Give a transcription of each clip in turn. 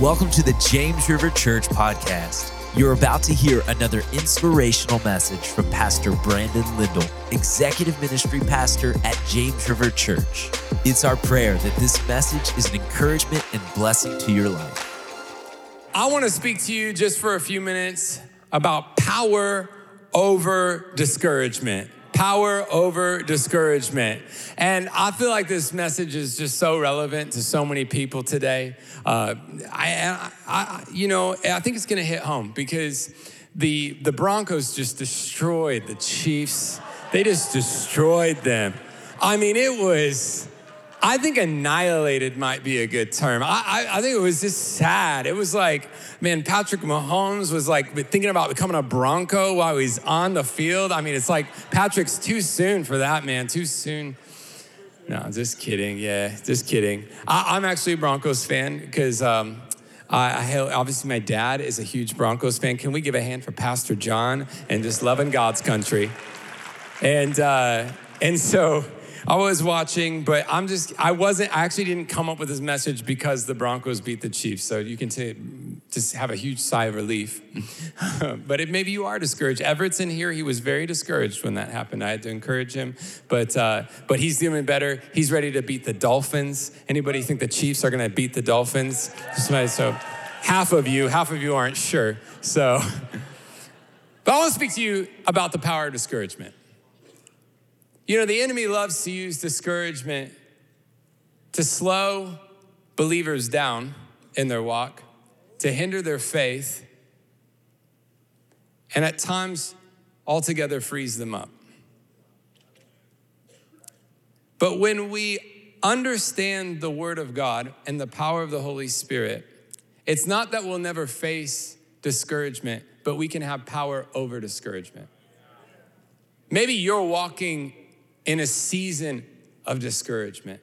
Welcome to the James River Church podcast. You're about to hear another inspirational message from Pastor Brandon Lindell, Executive Ministry Pastor at James River Church. It's our prayer that this message is an encouragement and blessing to your life. I want to speak to you just for a few minutes about power over discouragement power over discouragement. And I feel like this message is just so relevant to so many people today. Uh, I, I, you know, I think it's going to hit home because the the Broncos just destroyed the Chiefs. They just destroyed them. I mean, it was I think annihilated might be a good term. I, I, I, think it was just sad. It was like, man, Patrick Mahomes was like thinking about becoming a Bronco while he's on the field. I mean, it's like Patrick's too soon for that, man, too soon. No, just kidding. Yeah, just kidding. I, am actually a Broncos fan because um, I, obviously my dad is a huge Broncos fan. Can we give a hand for Pastor John and just loving God's country? And uh, and so I was watching, but I'm just, I wasn't, I actually didn't come up with this message because the Broncos beat the Chiefs. So you can say, just have a huge sigh of relief. but it, maybe you are discouraged. Everett's in here. He was very discouraged when that happened. I had to encourage him, but, uh, but he's doing better. He's ready to beat the Dolphins. Anybody think the Chiefs are going to beat the Dolphins? So half of you, half of you aren't sure. So, but I want to speak to you about the power of discouragement. You know, the enemy loves to use discouragement to slow believers down in their walk, to hinder their faith, and at times altogether freeze them up. But when we understand the Word of God and the power of the Holy Spirit, it's not that we'll never face discouragement, but we can have power over discouragement. Maybe you're walking in a season of discouragement.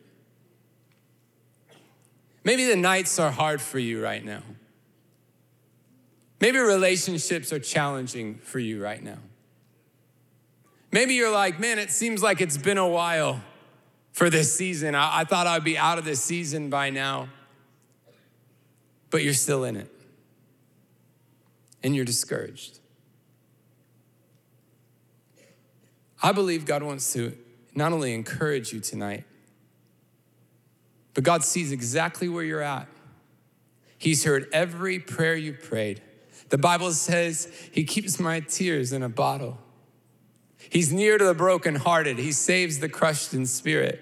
Maybe the nights are hard for you right now. Maybe relationships are challenging for you right now. Maybe you're like, man, it seems like it's been a while for this season. I, I thought I'd be out of this season by now, but you're still in it and you're discouraged. I believe God wants to not only encourage you tonight, but God sees exactly where you're at. He's heard every prayer you prayed. The Bible says He keeps my tears in a bottle. He's near to the brokenhearted, He saves the crushed in spirit.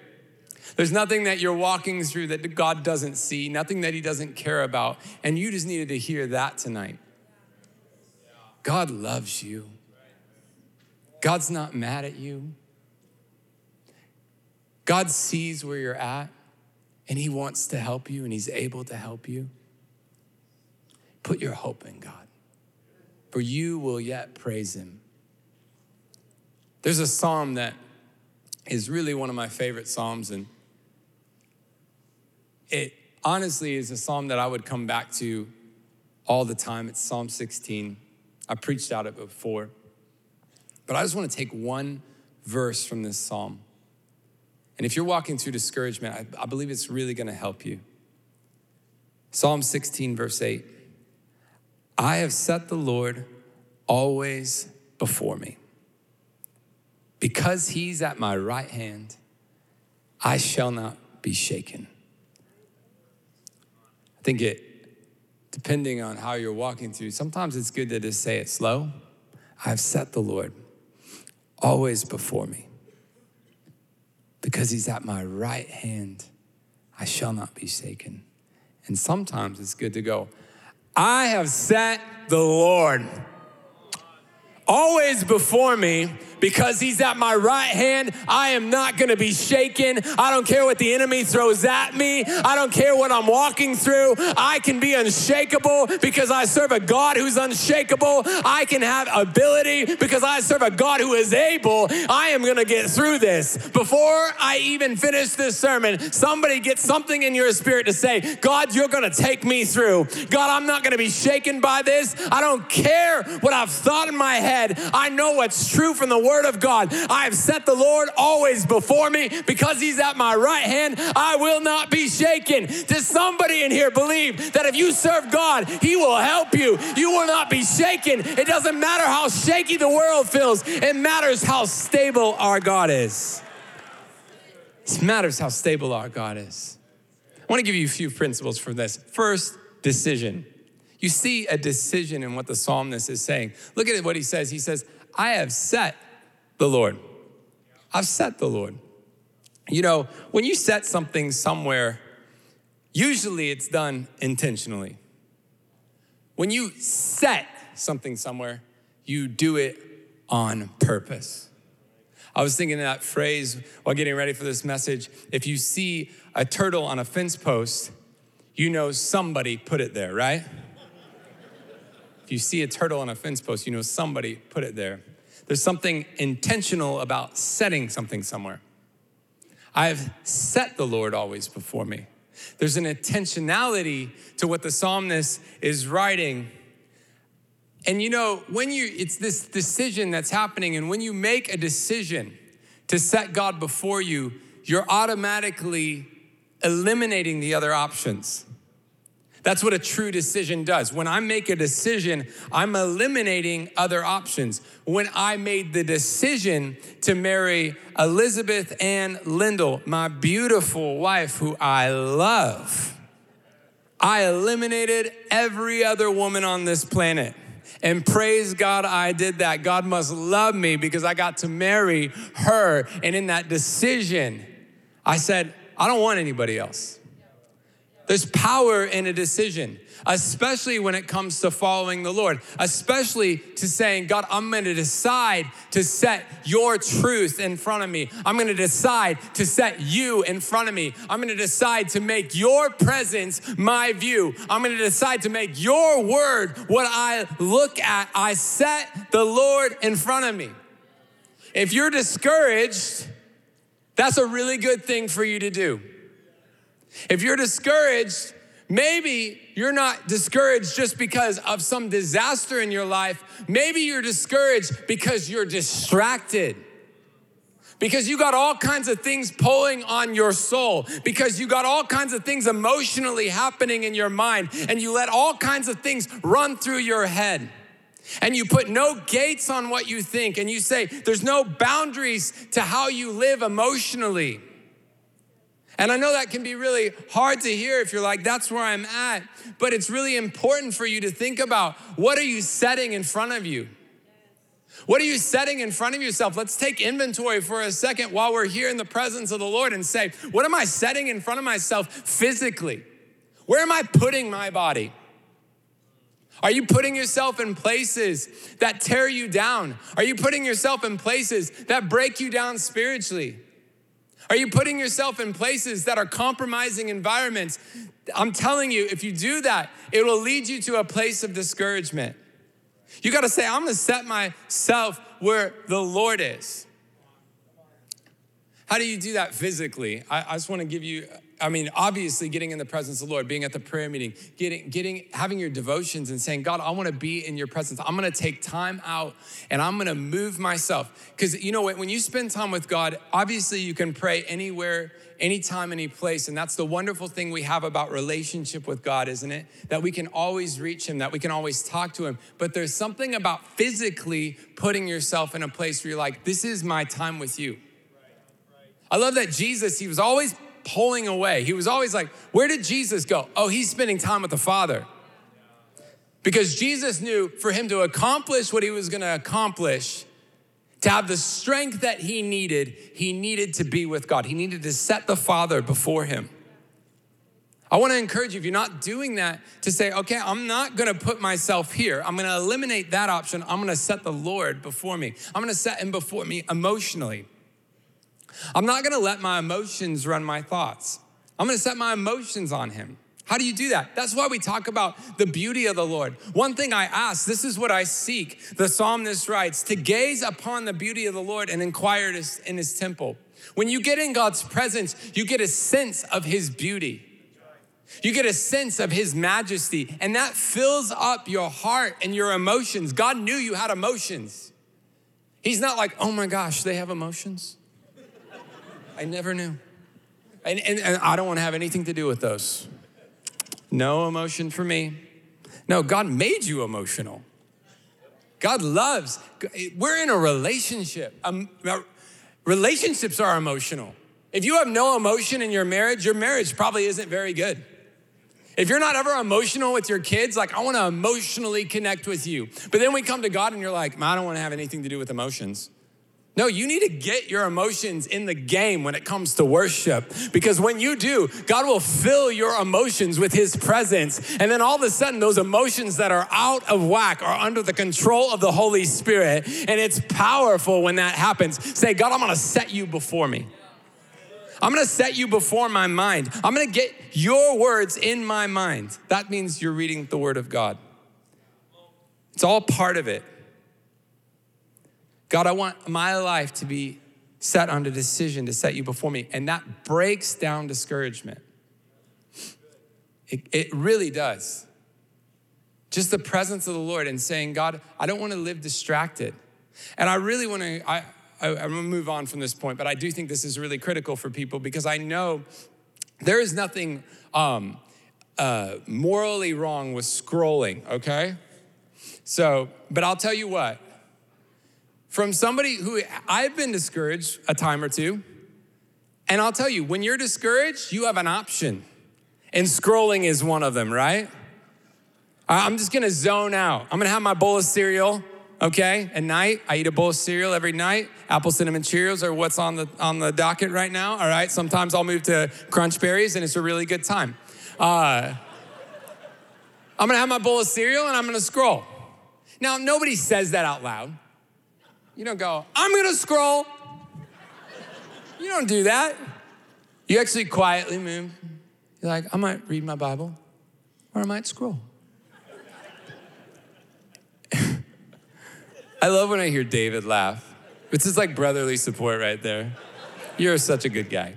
There's nothing that you're walking through that God doesn't see, nothing that He doesn't care about. And you just needed to hear that tonight. God loves you, God's not mad at you. God sees where you're at and He wants to help you and He's able to help you. Put your hope in God, for you will yet praise Him. There's a psalm that is really one of my favorite psalms, and it honestly is a psalm that I would come back to all the time. It's Psalm 16. I preached out it before. But I just want to take one verse from this psalm and if you're walking through discouragement, I, I believe it's really going to help you. Psalm 16, verse 8 I have set the Lord always before me. Because he's at my right hand, I shall not be shaken. I think it, depending on how you're walking through, sometimes it's good to just say it slow. I've set the Lord always before me because he's at my right hand, I shall not be shaken. And sometimes it's good to go, I have set the Lord always before me because he's at my right hand. I am not going to be shaken. I don't care what the enemy throws at me. I don't care what I'm walking through. I can be unshakable because I serve a God who's unshakable. I can have ability because I serve a God who is able. I am going to get through this. Before I even finish this sermon, somebody get something in your spirit to say, God, you're going to take me through. God, I'm not going to be shaken by this. I don't care what I've thought in my head. I know what's true from the word word of God. I have set the Lord always before me because he's at my right hand. I will not be shaken. Does somebody in here believe that if you serve God, he will help you? You will not be shaken. It doesn't matter how shaky the world feels, it matters how stable our God is. It matters how stable our God is. I want to give you a few principles for this. First, decision. You see a decision in what the psalmist is saying. Look at what he says. He says, I have set the Lord. I've set the Lord. You know, when you set something somewhere, usually it's done intentionally. When you set something somewhere, you do it on purpose. I was thinking that phrase while getting ready for this message. If you see a turtle on a fence post, you know somebody put it there, right? If you see a turtle on a fence post, you know somebody put it there. There's something intentional about setting something somewhere. I've set the Lord always before me. There's an intentionality to what the psalmist is writing. And you know, when you, it's this decision that's happening, and when you make a decision to set God before you, you're automatically eliminating the other options. That's what a true decision does. When I make a decision, I'm eliminating other options. When I made the decision to marry Elizabeth Ann Lindell, my beautiful wife who I love, I eliminated every other woman on this planet. And praise God, I did that. God must love me because I got to marry her. And in that decision, I said, I don't want anybody else. There's power in a decision, especially when it comes to following the Lord, especially to saying, God, I'm gonna decide to set your truth in front of me. I'm gonna decide to set you in front of me. I'm gonna decide to make your presence my view. I'm gonna decide to make your word what I look at. I set the Lord in front of me. If you're discouraged, that's a really good thing for you to do. If you're discouraged, maybe you're not discouraged just because of some disaster in your life. Maybe you're discouraged because you're distracted. Because you got all kinds of things pulling on your soul, because you got all kinds of things emotionally happening in your mind, and you let all kinds of things run through your head. And you put no gates on what you think, and you say there's no boundaries to how you live emotionally. And I know that can be really hard to hear if you're like, that's where I'm at. But it's really important for you to think about what are you setting in front of you? What are you setting in front of yourself? Let's take inventory for a second while we're here in the presence of the Lord and say, what am I setting in front of myself physically? Where am I putting my body? Are you putting yourself in places that tear you down? Are you putting yourself in places that break you down spiritually? Are you putting yourself in places that are compromising environments? I'm telling you, if you do that, it will lead you to a place of discouragement. You got to say, I'm going to set myself where the Lord is. How do you do that physically? I, I just want to give you I mean, obviously, getting in the presence of the Lord, being at the prayer meeting, getting, getting, having your devotions and saying, God, I want to be in your presence. I'm going to take time out and I'm going to move myself. Because you know what? When you spend time with God, obviously you can pray anywhere, anytime, any place. And that's the wonderful thing we have about relationship with God, isn't it? That we can always reach Him, that we can always talk to Him. But there's something about physically putting yourself in a place where you're like, this is my time with you. I love that Jesus, he was always pulling away. He was always like, Where did Jesus go? Oh, he's spending time with the Father. Because Jesus knew for him to accomplish what he was gonna accomplish, to have the strength that he needed, he needed to be with God. He needed to set the Father before him. I want to encourage you, if you're not doing that, to say, okay, I'm not going to put myself here. I'm going to eliminate that option. I'm going to set the Lord before me. I'm going to set him before me emotionally. I'm not gonna let my emotions run my thoughts. I'm gonna set my emotions on Him. How do you do that? That's why we talk about the beauty of the Lord. One thing I ask, this is what I seek. The psalmist writes to gaze upon the beauty of the Lord and inquire in His temple. When you get in God's presence, you get a sense of His beauty. You get a sense of His majesty, and that fills up your heart and your emotions. God knew you had emotions. He's not like, oh my gosh, they have emotions. I never knew. And, and, and I don't want to have anything to do with those. No emotion for me. No, God made you emotional. God loves. We're in a relationship. Um, relationships are emotional. If you have no emotion in your marriage, your marriage probably isn't very good. If you're not ever emotional with your kids, like, I want to emotionally connect with you. But then we come to God and you're like, I don't want to have anything to do with emotions. No, you need to get your emotions in the game when it comes to worship. Because when you do, God will fill your emotions with His presence. And then all of a sudden, those emotions that are out of whack are under the control of the Holy Spirit. And it's powerful when that happens. Say, God, I'm gonna set you before me. I'm gonna set you before my mind. I'm gonna get your words in my mind. That means you're reading the Word of God. It's all part of it. God, I want my life to be set on a decision to set you before me. And that breaks down discouragement. It, it really does. Just the presence of the Lord and saying, God, I don't want to live distracted. And I really want to, I, I, I'm gonna move on from this point, but I do think this is really critical for people because I know there is nothing um, uh, morally wrong with scrolling, okay? So, but I'll tell you what, from somebody who I've been discouraged a time or two. And I'll tell you, when you're discouraged, you have an option. And scrolling is one of them, right? I'm just gonna zone out. I'm gonna have my bowl of cereal, okay? At night, I eat a bowl of cereal every night. Apple cinnamon Cheerios are what's on the on the docket right now. All right. Sometimes I'll move to Crunch Berries, and it's a really good time. Uh, I'm gonna have my bowl of cereal and I'm gonna scroll. Now, nobody says that out loud. You don't go, I'm gonna scroll. You don't do that. You actually quietly move. You're like, I might read my Bible or I might scroll. I love when I hear David laugh. It's just like brotherly support right there. You're such a good guy.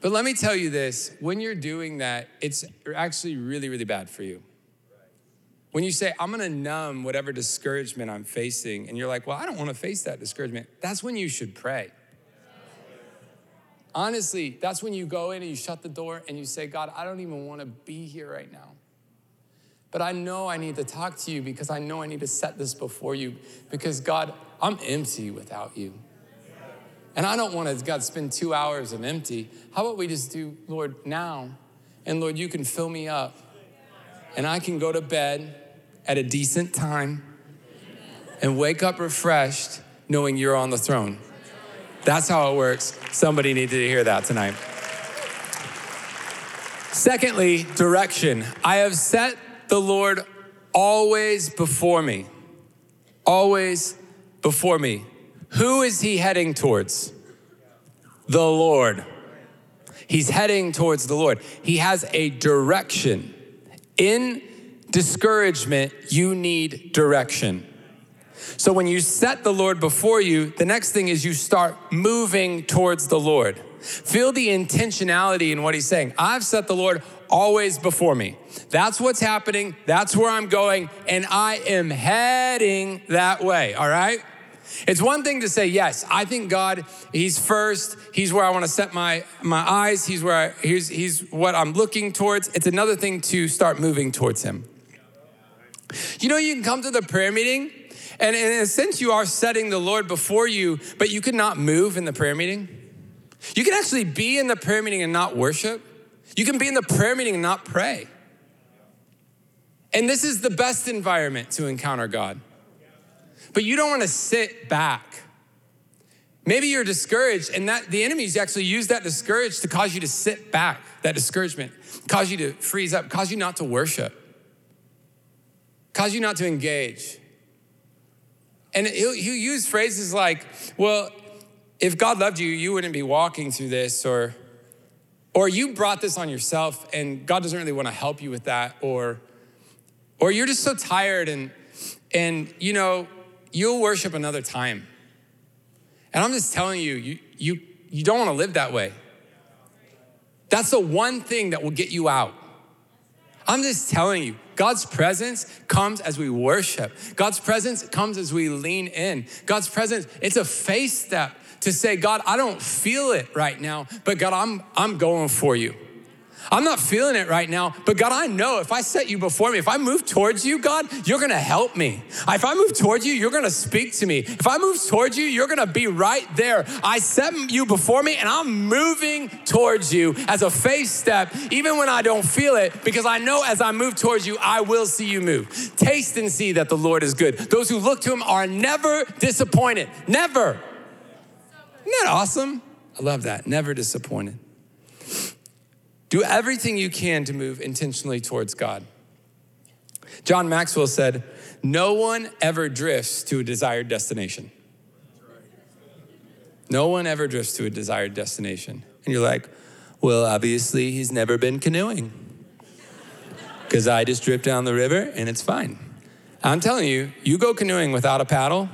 But let me tell you this when you're doing that, it's actually really, really bad for you. When you say, I'm gonna numb whatever discouragement I'm facing, and you're like, well, I don't wanna face that discouragement, that's when you should pray. Honestly, that's when you go in and you shut the door and you say, God, I don't even wanna be here right now. But I know I need to talk to you because I know I need to set this before you because, God, I'm empty without you. And I don't want to, God, spend two hours of empty. How about we just do, Lord, now? And Lord, you can fill me up. And I can go to bed at a decent time and wake up refreshed knowing you're on the throne. That's how it works. Somebody needed to hear that tonight. Secondly, direction. I have set the Lord always before me. Always before me. Who is he heading towards? The Lord. He's heading towards the Lord. He has a direction. In discouragement, you need direction. So when you set the Lord before you, the next thing is you start moving towards the Lord. Feel the intentionality in what he's saying. I've set the Lord always before me. That's what's happening. That's where I'm going. And I am heading that way. All right? It's one thing to say, yes, I think God, He's first. He's where I want to set my, my eyes. He's where I, he's, he's what I'm looking towards. It's another thing to start moving towards Him. You know, you can come to the prayer meeting, and in a sense, you are setting the Lord before you, but you could not move in the prayer meeting. You can actually be in the prayer meeting and not worship. You can be in the prayer meeting and not pray. And this is the best environment to encounter God. But you don't want to sit back. Maybe you're discouraged, and that the enemies actually use that discouraged to cause you to sit back, that discouragement, cause you to freeze up, cause you not to worship cause you not to engage. And he'll, he'll use phrases like, well, if God loved you, you wouldn't be walking through this, or, or you brought this on yourself and God doesn't really want to help you with that, or, or you're just so tired and, and you know, you'll worship another time. And I'm just telling you, you, you, you don't want to live that way. That's the one thing that will get you out. I'm just telling you, God's presence comes as we worship. God's presence comes as we lean in. God's presence, it's a faith step to say, God, I don't feel it right now, but God, I'm, I'm going for you. I'm not feeling it right now, but God, I know if I set you before me, if I move towards you, God, you're gonna help me. If I move towards you, you're gonna speak to me. If I move towards you, you're gonna be right there. I set you before me and I'm moving towards you as a faith step, even when I don't feel it, because I know as I move towards you, I will see you move. Taste and see that the Lord is good. Those who look to him are never disappointed. Never. Isn't that awesome? I love that. Never disappointed. Do everything you can to move intentionally towards God. John Maxwell said, No one ever drifts to a desired destination. No one ever drifts to a desired destination. And you're like, Well, obviously, he's never been canoeing. Because I just drift down the river and it's fine. I'm telling you, you go canoeing without a paddle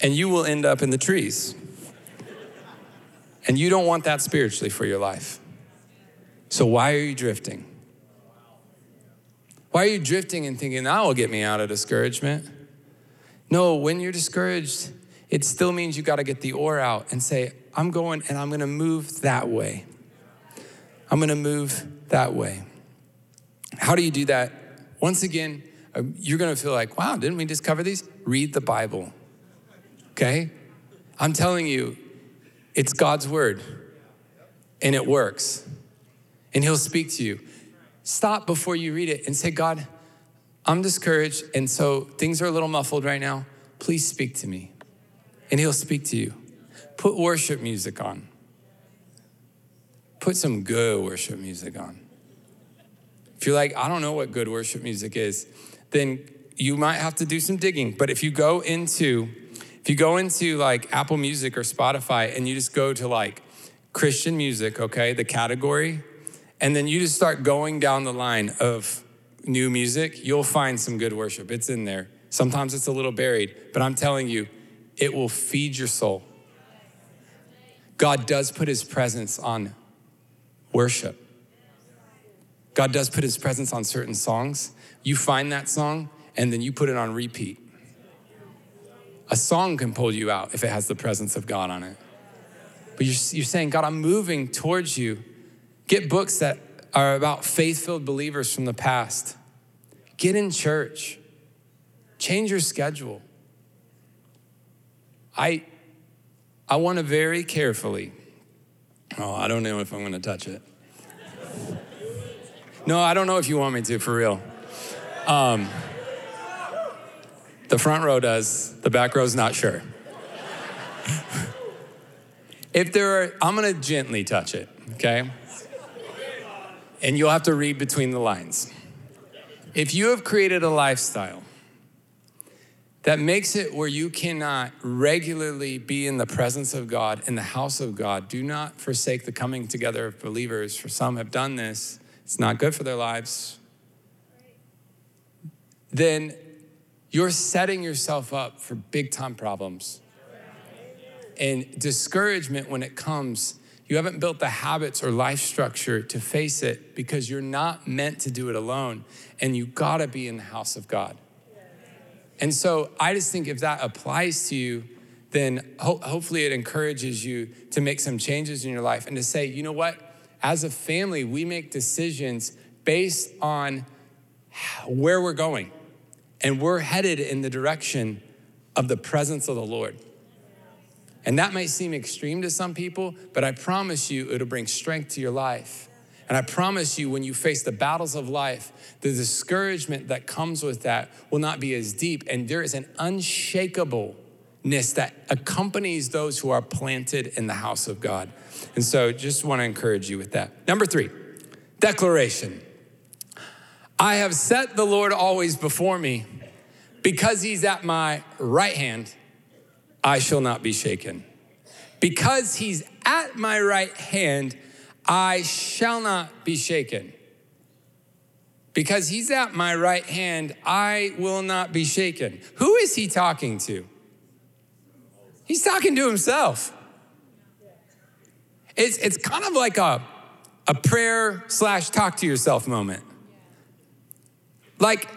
and you will end up in the trees. And you don't want that spiritually for your life. So why are you drifting? Why are you drifting and thinking, that will get me out of discouragement? No, when you're discouraged, it still means you got to get the oar out and say, I'm going and I'm going to move that way. I'm going to move that way. How do you do that? Once again, uh, you're going to feel like, wow, didn't we just cover these? Read the Bible. Okay? I'm telling you, it's God's word and it works and He'll speak to you. Stop before you read it and say, God, I'm discouraged, and so things are a little muffled right now. Please speak to me. And He'll speak to you. Put worship music on. Put some good worship music on. If you're like, I don't know what good worship music is, then you might have to do some digging. But if you go into, if you go into like Apple Music or Spotify and you just go to like Christian music, okay, the category, and then you just start going down the line of new music, you'll find some good worship. It's in there. Sometimes it's a little buried, but I'm telling you, it will feed your soul. God does put his presence on worship. God does put his presence on certain songs. You find that song and then you put it on repeat. A song can pull you out if it has the presence of God on it. But you're, you're saying, God, I'm moving towards you Get books that are about faith filled believers from the past. Get in church. Change your schedule. I, I want to very carefully. Oh, I don't know if I'm going to touch it. No, I don't know if you want me to, for real. Um, the front row does, the back row's not sure. if there are, I'm going to gently touch it, okay? And you'll have to read between the lines. If you have created a lifestyle that makes it where you cannot regularly be in the presence of God, in the house of God, do not forsake the coming together of believers. For some have done this, it's not good for their lives. Then you're setting yourself up for big time problems. And discouragement when it comes you haven't built the habits or life structure to face it because you're not meant to do it alone. And you gotta be in the house of God. And so I just think if that applies to you, then ho- hopefully it encourages you to make some changes in your life and to say, you know what? As a family, we make decisions based on where we're going. And we're headed in the direction of the presence of the Lord. And that might seem extreme to some people, but I promise you it'll bring strength to your life. And I promise you, when you face the battles of life, the discouragement that comes with that will not be as deep. And there is an unshakableness that accompanies those who are planted in the house of God. And so just want to encourage you with that. Number three, declaration. I have set the Lord always before me because he's at my right hand I shall not be shaken. Because he's at my right hand, I shall not be shaken. Because he's at my right hand, I will not be shaken. Who is he talking to? He's talking to himself. It's, it's kind of like a, a prayer slash talk to yourself moment. Like,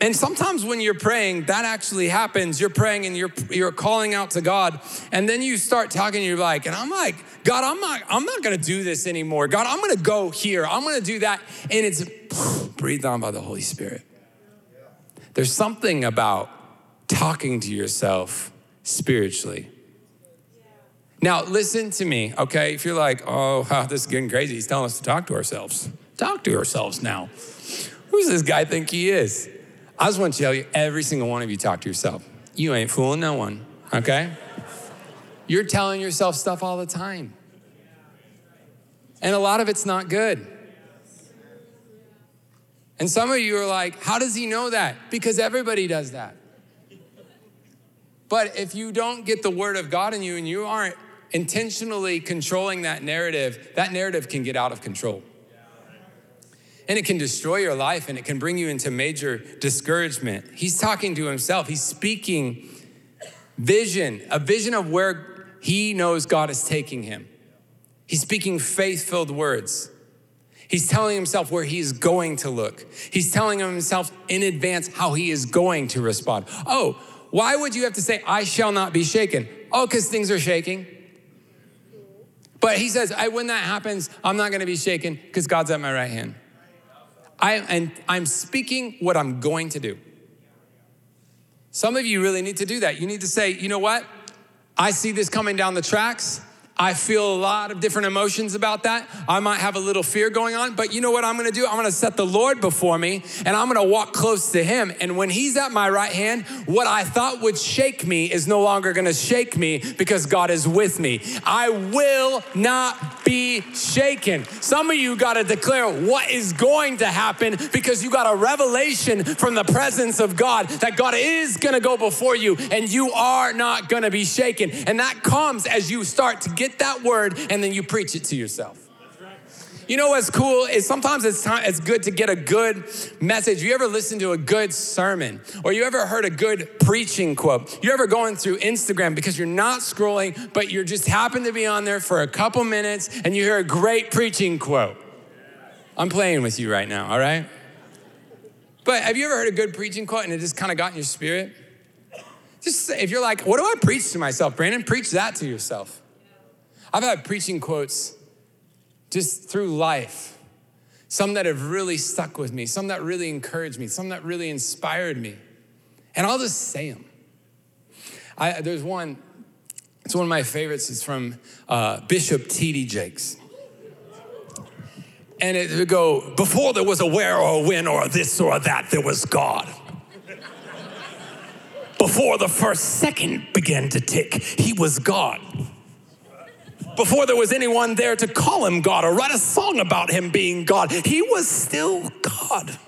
and sometimes when you're praying, that actually happens. You're praying and you're you're calling out to God, and then you start talking. You're like, and I'm like, God, I'm not I'm not gonna do this anymore. God, I'm gonna go here. I'm gonna do that, and it's breathed on by the Holy Spirit. There's something about talking to yourself spiritually. Now, listen to me, okay? If you're like, oh, this is getting crazy, he's telling us to talk to ourselves. Talk to ourselves now. Who's this guy think he is? I just want to tell you, every single one of you talk to yourself. You ain't fooling no one, okay? You're telling yourself stuff all the time. And a lot of it's not good. And some of you are like, how does he know that? Because everybody does that. But if you don't get the word of God in you and you aren't intentionally controlling that narrative, that narrative can get out of control. And it can destroy your life and it can bring you into major discouragement. He's talking to himself, he's speaking vision, a vision of where he knows God is taking him. He's speaking faith filled words. He's telling himself where he's going to look. He's telling himself in advance how he is going to respond. Oh, why would you have to say, I shall not be shaken? Oh, because things are shaking. But he says, when that happens, I'm not going to be shaken because God's at my right hand. I, and I'm speaking what I'm going to do. Some of you really need to do that. You need to say, you know what? I see this coming down the tracks. I feel a lot of different emotions about that. I might have a little fear going on, but you know what I'm gonna do? I'm gonna set the Lord before me and I'm gonna walk close to Him. And when He's at my right hand, what I thought would shake me is no longer gonna shake me because God is with me. I will not be shaken. Some of you gotta declare what is going to happen because you got a revelation from the presence of God that God is gonna go before you and you are not gonna be shaken. And that comes as you start to get get that word and then you preach it to yourself. You know what's cool is sometimes it's time, it's good to get a good message. You ever listen to a good sermon or you ever heard a good preaching quote? You ever going through Instagram because you're not scrolling, but you just happen to be on there for a couple minutes and you hear a great preaching quote. I'm playing with you right now, all right? But have you ever heard a good preaching quote and it just kind of got in your spirit? Just if you're like, what do I preach to myself, Brandon? Preach that to yourself. I've had preaching quotes just through life, some that have really stuck with me, some that really encouraged me, some that really inspired me. And I'll just say them. I, there's one, it's one of my favorites. It's from uh, Bishop T.D. Jakes. And it would go, before there was a where or a when or a this or a that, there was God. Before the first second began to tick, he was God before there was anyone there to call him God or write a song about him being God. He was still God.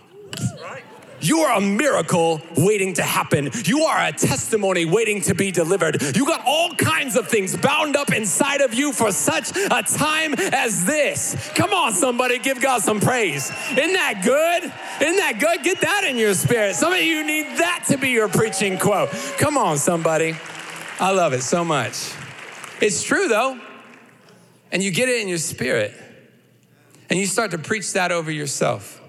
You are a miracle waiting to happen. You are a testimony waiting to be delivered. You got all kinds of things bound up inside of you for such a time as this. Come on, somebody, give God some praise. Isn't that good? Isn't that good? Get that in your spirit. Some of you need that to be your preaching quote. Come on, somebody. I love it so much. It's true, though and you get it in your spirit and you start to preach that over yourself.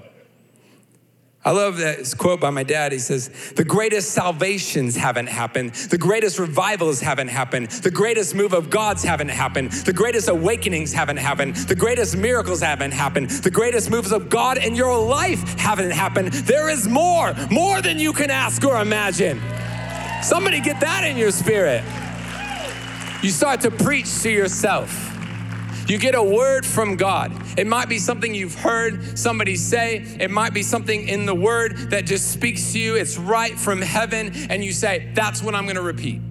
I love that quote by my dad. He says, The greatest salvations haven't happened. The greatest revivals haven't happened. The greatest move of God's haven't happened. The greatest awakenings haven't happened. The greatest miracles haven't happened. The greatest moves of God in your life haven't happened. There is more, more than you can ask or imagine. Somebody get that in your spirit. You start to preach to yourself. You get a word from God. It might be something you've heard somebody say, it might be something in the word that just speaks to you. It's right from heaven, and you say, That's what I'm gonna repeat.